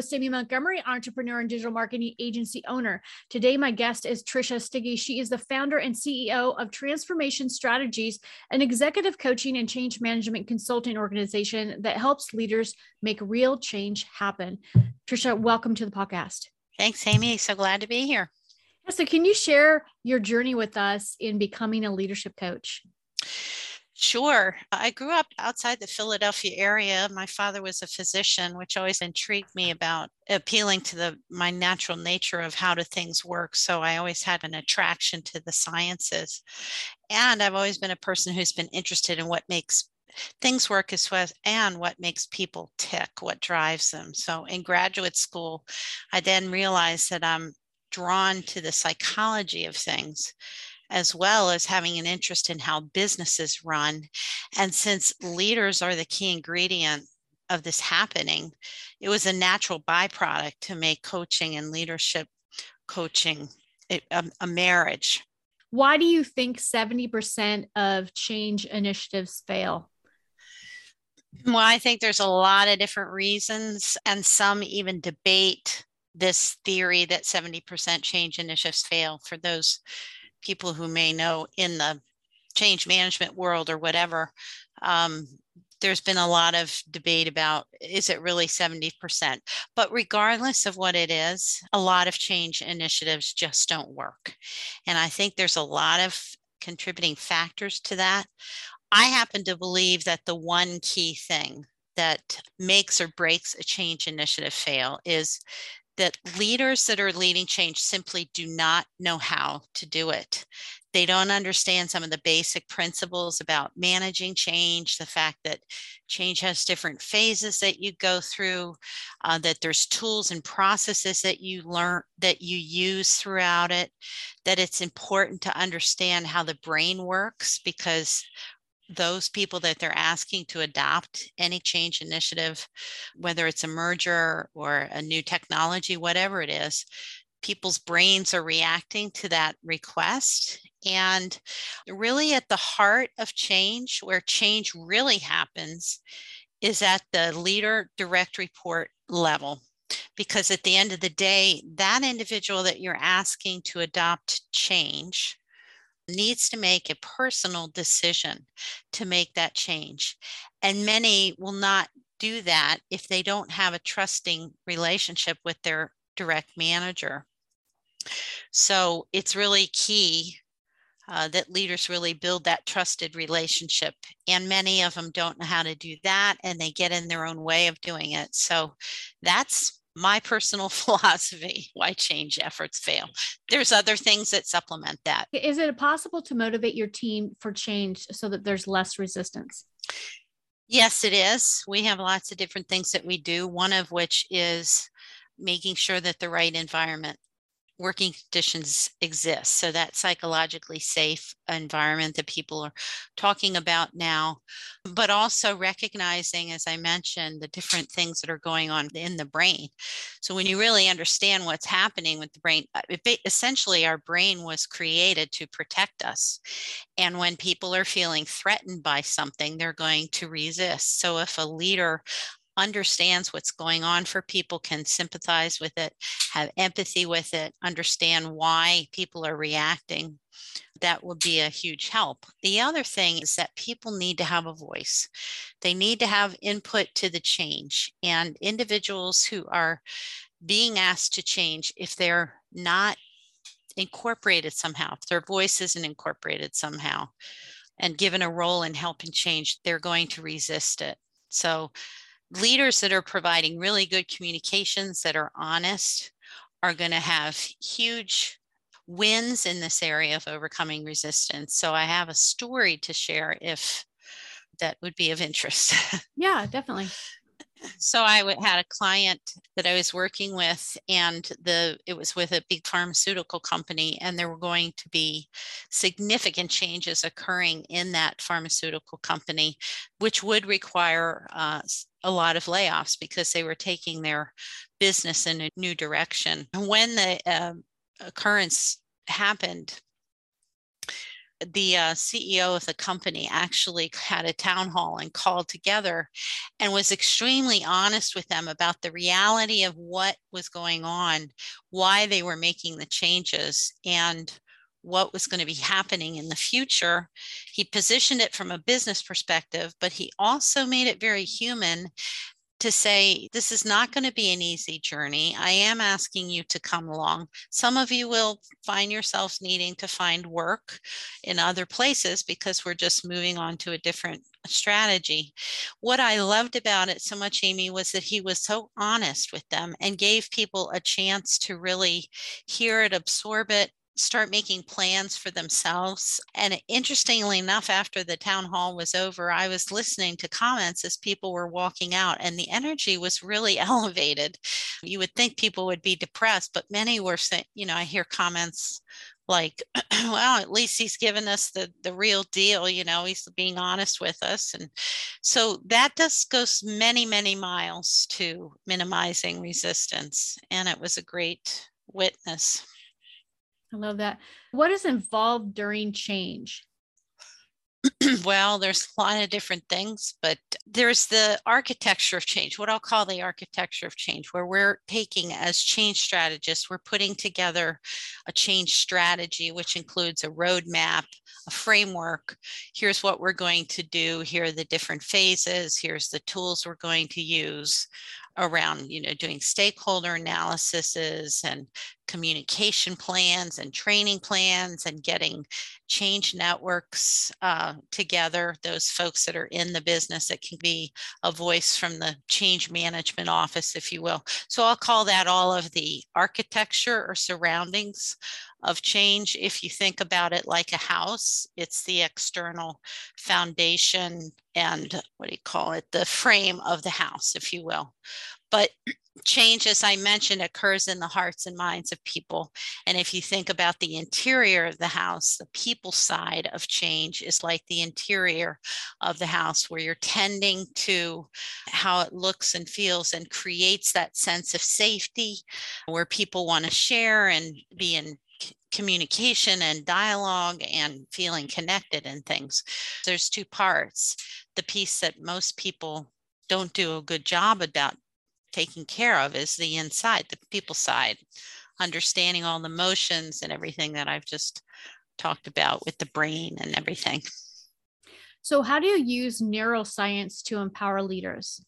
Host, Amy Montgomery, entrepreneur and digital marketing agency owner. Today, my guest is Trisha Stiggy. She is the founder and CEO of Transformation Strategies, an executive coaching and change management consulting organization that helps leaders make real change happen. Trisha, welcome to the podcast. Thanks, Amy. So glad to be here. So, can you share your journey with us in becoming a leadership coach? Sure. I grew up outside the Philadelphia area. My father was a physician, which always intrigued me about appealing to the my natural nature of how do things work. So I always had an attraction to the sciences. And I've always been a person who's been interested in what makes things work as well and what makes people tick, what drives them. So in graduate school, I then realized that I'm drawn to the psychology of things as well as having an interest in how businesses run. And since leaders are the key ingredient of this happening, it was a natural byproduct to make coaching and leadership coaching a, um, a marriage. Why do you think 70% of change initiatives fail? Well, I think there's a lot of different reasons, and some even debate this theory that 70% change initiatives fail. For those people who may know in the change management world or whatever, um, there's been a lot of debate about is it really 70%? But regardless of what it is, a lot of change initiatives just don't work. And I think there's a lot of contributing factors to that. I happen to believe that the one key thing that makes or breaks a change initiative fail is that leaders that are leading change simply do not know how to do it. They don't understand some of the basic principles about managing change, the fact that change has different phases that you go through, uh, that there's tools and processes that you learn, that you use throughout it, that it's important to understand how the brain works because those people that they're asking to adopt any change initiative, whether it's a merger or a new technology, whatever it is, people's brains are reacting to that request. And really, at the heart of change, where change really happens, is at the leader direct report level. Because at the end of the day, that individual that you're asking to adopt change needs to make a personal decision to make that change. And many will not do that if they don't have a trusting relationship with their direct manager. So it's really key uh, that leaders really build that trusted relationship. And many of them don't know how to do that and they get in their own way of doing it. So that's my personal philosophy why change efforts fail. There's other things that supplement that. Is it possible to motivate your team for change so that there's less resistance? Yes it is. We have lots of different things that we do one of which is making sure that the right environment working conditions exist. So that psychologically safe environment that people are talking about now, but also recognizing, as I mentioned, the different things that are going on in the brain. So when you really understand what's happening with the brain, uh, it, essentially our brain was created to protect us. And when people are feeling threatened by something, they're going to resist. So if a leader understands what's going on for people, can sympathize with it, have empathy with it, understand why people are reacting, that would be a huge help. The other thing is that people need to have a voice. They need to have input to the change. And individuals who are being asked to change, if they're not incorporated somehow, if their voice isn't incorporated somehow and given a role in helping change, they're going to resist it. So leaders that are providing really good communications that are honest are going to have huge wins in this area of overcoming resistance. So I have a story to share if that would be of interest. Yeah, definitely. so I had a client that I was working with, and the it was with a big pharmaceutical company, and there were going to be significant changes occurring in that pharmaceutical company, which would require uh, a lot of layoffs because they were taking their business in a new direction. When the uh, occurrence happened, the uh, CEO of the company actually had a town hall and called together and was extremely honest with them about the reality of what was going on, why they were making the changes, and what was going to be happening in the future. He positioned it from a business perspective, but he also made it very human to say, this is not going to be an easy journey. I am asking you to come along. Some of you will find yourselves needing to find work in other places because we're just moving on to a different strategy. What I loved about it so much, Amy, was that he was so honest with them and gave people a chance to really hear it, absorb it, start making plans for themselves. And interestingly enough, after the town hall was over, I was listening to comments as people were walking out, and the energy was really elevated. You would think people would be depressed, but many were saying, you know, I hear comments like well at least he's given us the the real deal you know he's being honest with us and so that just goes many many miles to minimizing resistance and it was a great witness I love that. What is involved during change? well, there's a lot of different things, but there's the architecture of change, what I'll call the architecture of change, where we're taking as change strategists, we're putting together a change strategy, which includes a roadmap, a framework. Here's what we're going to do. Here are the different phases. Here's the tools we're going to use around you know doing stakeholder analyses and communication plans and training plans and getting change networks uh, together those folks that are in the business that can be a voice from the change management office if you will. So i'll call that all of the architecture or surroundings of change if you think about it like a house it's the external foundation and what do you call it the frame of the house if you will but change, as I mentioned, occurs in the hearts and minds of people. And if you think about the interior of the house, the people side of change is like the interior of the house, where you're tending to how it looks and feels and creates that sense of safety where people want to share and be in communication and dialogue and feeling connected and things. There's two parts. The piece that most people don't do a good job about taking care of is the inside, the people side, understanding all the motions and everything that I've just talked about with the brain and everything. So, how do you use neuroscience to empower leaders?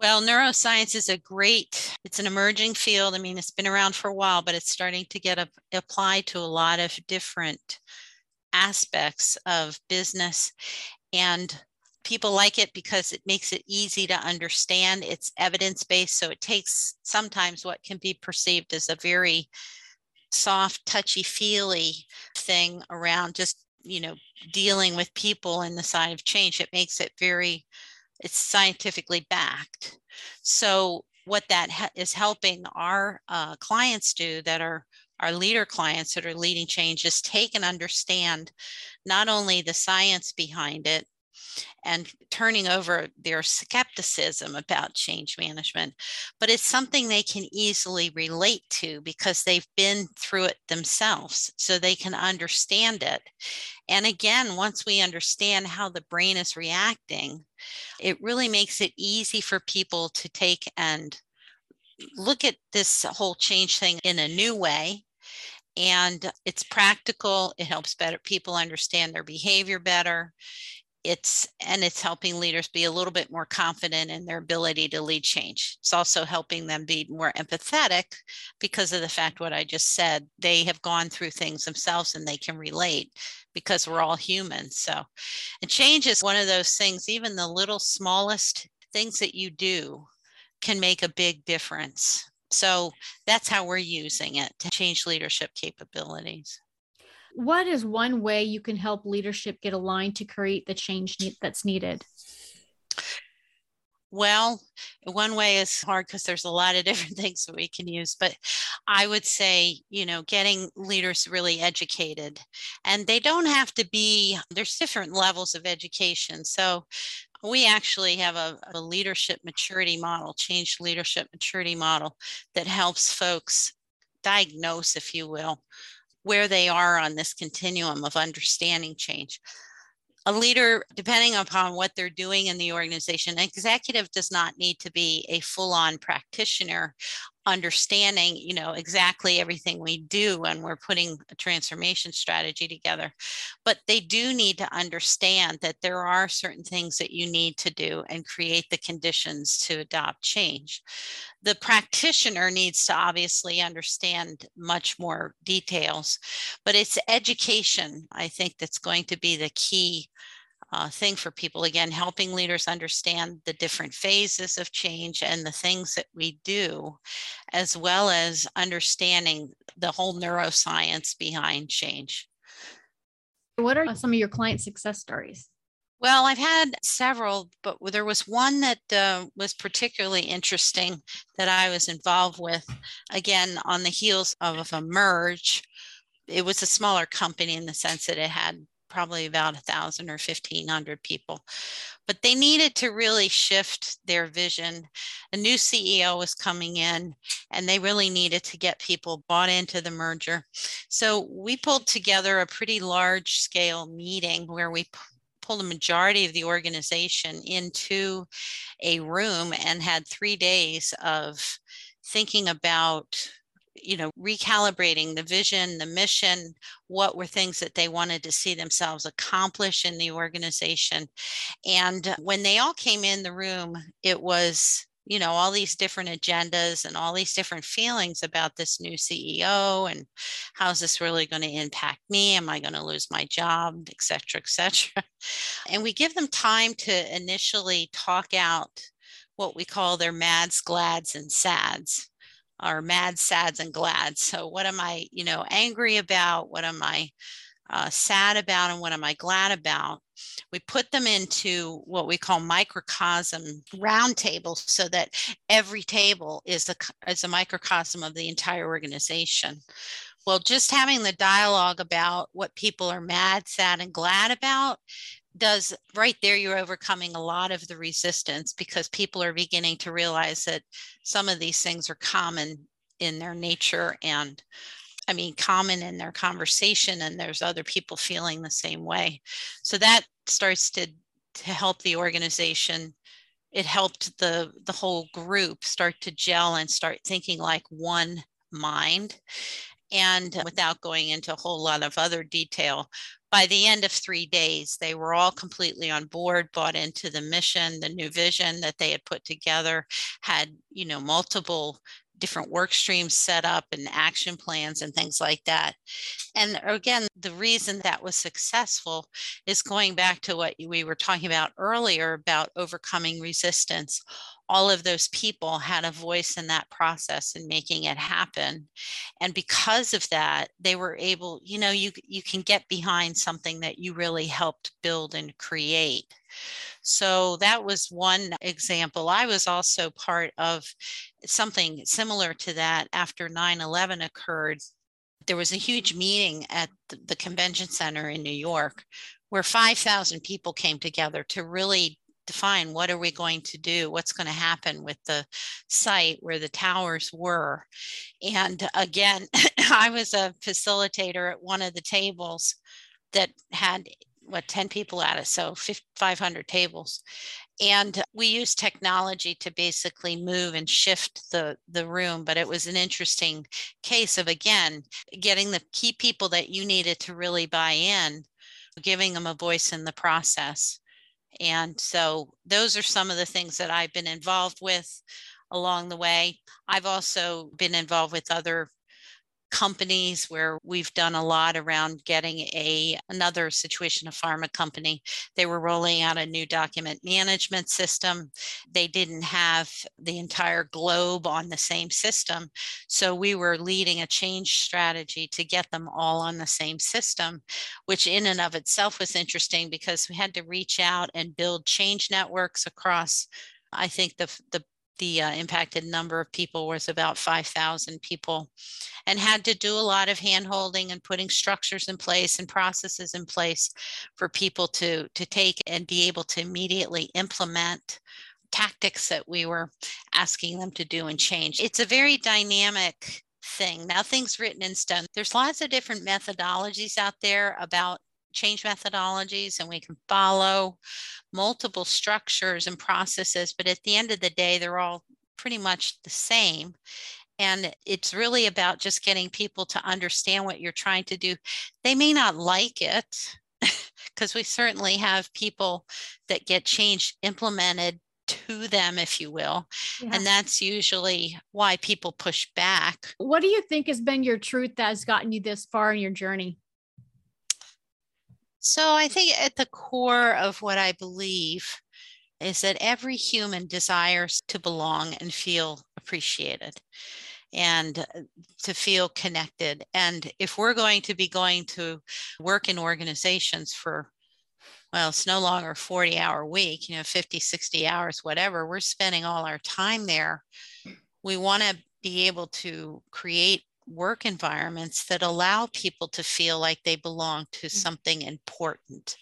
Well, neuroscience is a great, it's an emerging field. I mean, it's been around for a while, but it's starting to get applied to a lot of different aspects of business. And people like it because it makes it easy to understand. It's evidence based. So it takes sometimes what can be perceived as a very soft, touchy feely thing around just, you know, dealing with people in the side of change. It makes it very, it's scientifically backed. So what that ha- is helping our uh, clients do that are our leader clients that are leading change is take and understand not only the science behind it and turning over their skepticism about change management, but it's something they can easily relate to because they've been through it themselves, so they can understand it. And again, once we understand how the brain is reacting, it really makes it easy for people to take and look at this whole change thing in a new way and it's practical it helps better people understand their behavior better it's and it's helping leaders be a little bit more confident in their ability to lead change. It's also helping them be more empathetic because of the fact what i just said. They have gone through things themselves and they can relate because we're all humans so and change is one of those things even the little smallest things that you do can make a big difference. So that's how we're using it to change leadership capabilities what is one way you can help leadership get aligned to create the change that's needed? Well, one way is hard because there's a lot of different things that we can use, but I would say, you know, getting leaders really educated. And they don't have to be, there's different levels of education. So we actually have a, a leadership maturity model, change leadership maturity model that helps folks diagnose, if you will, where they are on this continuum of understanding change. A leader, depending upon what they're doing in the organization, an executive does not need to be a full on practitioner understanding you know exactly everything we do when we're putting a transformation strategy together. But they do need to understand that there are certain things that you need to do and create the conditions to adopt change. The practitioner needs to obviously understand much more details but it's education i think that's going to be the key uh, thing for people. Again, helping leaders understand the different phases of change and the things that we do, as well as understanding the whole neuroscience behind change. What are some of your client success stories? Well, I've had several, but there was one that uh, was particularly interesting that I was involved with, again, on the heels of a merge. It was a smaller company in the sense that it had probably about a thousand or fifteen hundred people. But they needed to really shift their vision. A new CEO was coming in, and they really needed to get people bought into the merger. So we pulled together a pretty large scale meeting where we pulled a majority of the organization into a room and had three days of thinking about you know, recalibrating the vision, the mission, what were things that they wanted to see themselves accomplish in the organization. And when they all came in the room, it was you know all these different agendas and all these different feelings about this new ceo and how's this really going to impact me? Am i going to lose my job? Et cetera et cetera. And we give them time to initially talk out what we call their mads glads and sads are mad, sads, and glads. So, what am I, you know, angry about? What am I uh, sad about? And what am I glad about? We put them into what we call microcosm roundtables so that every table is a, is a microcosm of the entire organization. Well, just having the dialogue about what people are mad, sad, and glad about does right there you're overcoming a lot of the resistance because people are beginning to realize that some of these things are common in their nature and i mean common in their conversation and there's other people feeling the same way. So that starts to to help the organization. It helped the the whole group start to gel and start thinking like one mind and without going into a whole lot of other detail by the end of three days, they were all completely on board, bought into the mission, the new vision that they had put together, had, you know, multiple different work streams set up and action plans and things like that. And again, the reason that was successful is going back to what we were talking about earlier about overcoming resistance. All of those people had a voice in that process and making it happen. And because of that they were able you know you you can get behind something that you really helped build and create so that was one example. I was also part of something similar to that after 9-11 occurred. There was a huge meeting at the convention center in new york where 5000 people came together to really define what are we going to do what's going to happen with the site where the towers were. And again i was a facilitator at one of the tables that had what 10 people at it so 500 tables and we used technology to basically move and shift the the room but it was an interesting case of again getting the key people that you needed to really buy in giving them a voice in the process and so those are some of the things that I've been involved with along the way. I've also been involved with other companies where we've done a lot around getting a another situation a pharma company. They were rolling out a new document management system. They didn't have the entire globe on the same system. So we were leading a change strategy to get them all on the same system which in and of itself was interesting because we had to reach out and build change networks across I think the the the uh, impacted number of people was about 5,000 people and had to do a lot of hand holding and putting structures in place and processes in place for people to, to take and be able to immediately implement tactics that we were asking them to do and change. It's a very dynamic thing. Nothing's written in stone. There's lots of different methodologies out there about change methodologies and we can follow multiple structures and processes, but at the end of the day, they're all pretty much the same. And it's really about just getting people to understand what you're trying to do. They may not like it because we certainly have people that get change implemented to them, if you will. Yeah. And that's usually why people push back. What do you think has been your truth that has gotten you this far in your journey? So I think at the core of what I believe is that every human desires to belong and feel appreciated and uh, to feel connected. And if we're going to be going to work in organizations for, well, it's no longer 40 hour week, you know, 50, 60 hours, whatever, we're spending all our time there. We want to be able to create work environments that allow people to feel like they belong to mm. something important,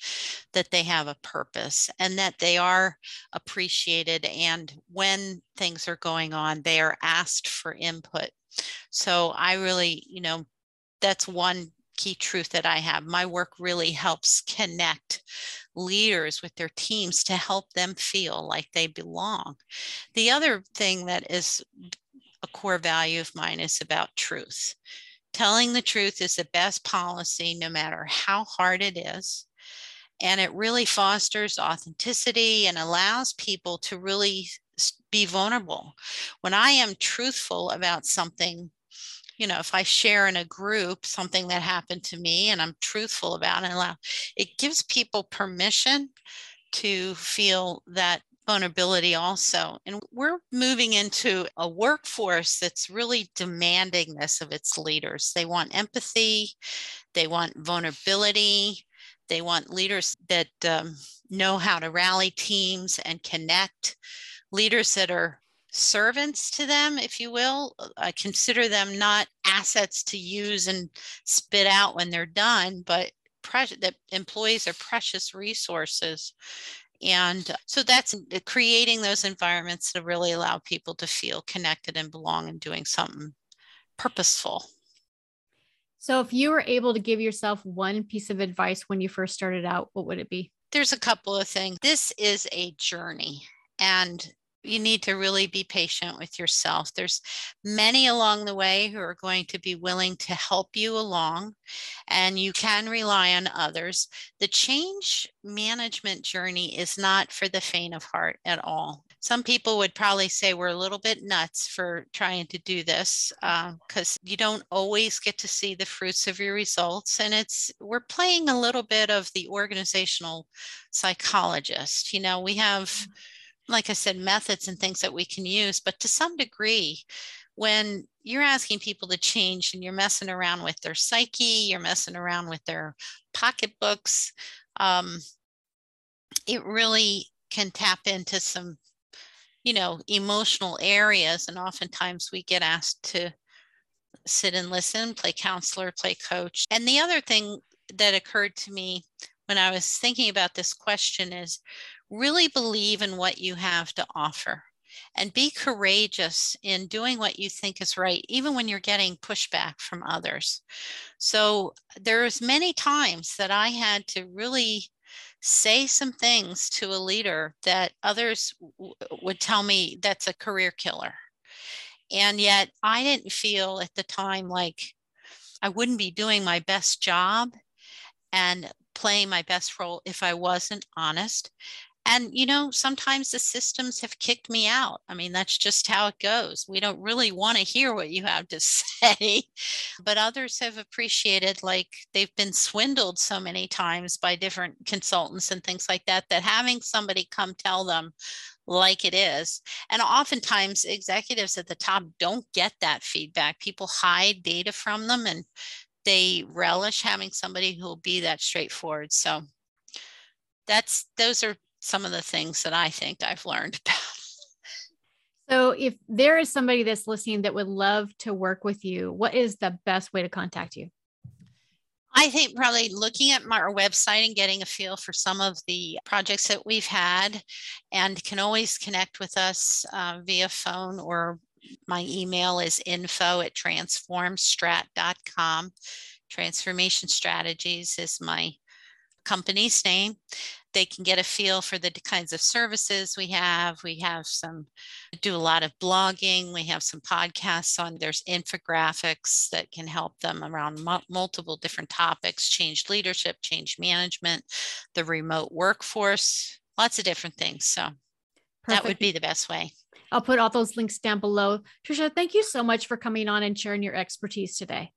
that they have a purpose, and that they are appreciated. And when things are going on, they are asked for input. So I really, you know, that's one key truth that I have. My work really helps connect leaders with their teams to help them feel like they belong. The other thing that is a core value of mine is about truth. Telling the truth is the best policy, no matter how hard it is. And it really fosters authenticity and allows people to really be vulnerable. When I am truthful about something, you know, if I share in a group something that happened to me and I'm truthful about it, it gives people permission to feel that vulnerability also. And we're moving into a workforce that's really demanding this of its leaders. They want empathy, they want vulnerability, they want leaders that um, know how to rally teams and connect, leaders that are servants to them, if you will. I consider them not assets to use and spit out when they're done, but that employees are precious resources and uh, so that's uh, creating those environments to really allow people to feel connected and belong and doing something purposeful. So, if you were able to give yourself one piece of advice when you first started out, what would it be? There's a couple of things. This is a journey, and you need to really be patient with yourself. There's many along the way who are going to be willing to help you along, and you can rely on others. The change management journey is not for the faint of heart at all. Some people would probably say we're a little bit nuts for trying to do this because uh, you don't always get to see the fruits of your results. And it's, we're playing a little bit of the organizational psychologist. You know, we have mm like I said, methods and things that we can use. But to some degree, when you're asking people to change and you're messing around with their psyche, you're messing around with their pocketbooks, um, it really can tap into some, you know, emotional areas. And oftentimes we get asked to sit and listen, play counselor, play coach. And the other thing that occurred to me when I was thinking about this question is really believe in what you have to offer and be courageous in doing what you think is right even when you're getting pushback from others so there's many times that i had to really say some things to a leader that others w- would tell me that's a career killer and yet i didn't feel at the time like i wouldn't be doing my best job and playing my best role if I wasn't honest. And, you know, sometimes the systems have kicked me out. I mean, that's just how it goes. We don't really want to hear what you have to say. But others have appreciated, like, they've been swindled so many times by different consultants and things like that, that having somebody come tell them, like it is. And oftentimes, executives at the top don't get that feedback. People hide data from them and they relish having somebody who will be that straightforward. So that's those are some of the things that I think I've learned about. So, if there is somebody that's listening that would love to work with you, what is the best way to contact you? I think probably looking at our website and getting a feel for some of the projects that we've had, and can always connect with us uh, via phone or my email is info at transformstrat.com. Transformation Strategies is my company's name they can get a feel for the kinds of services we have. We have some, do a lot of blogging. We have some podcasts on, there's infographics that can help them around multiple different topics change leadership, change management, the remote workforce, lots of different things. So Perfect. that would be the best way. I'll put all those links down below. Trisha, thank you so much for coming on and sharing your expertise today.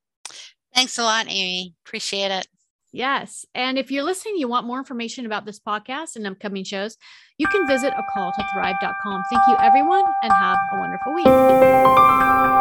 Thanks a lot, Amy. Appreciate it. Yes. And if you're listening, you want more information about this podcast and upcoming shows, you can visit a call to thrive.com. Thank you, everyone, and have a wonderful week.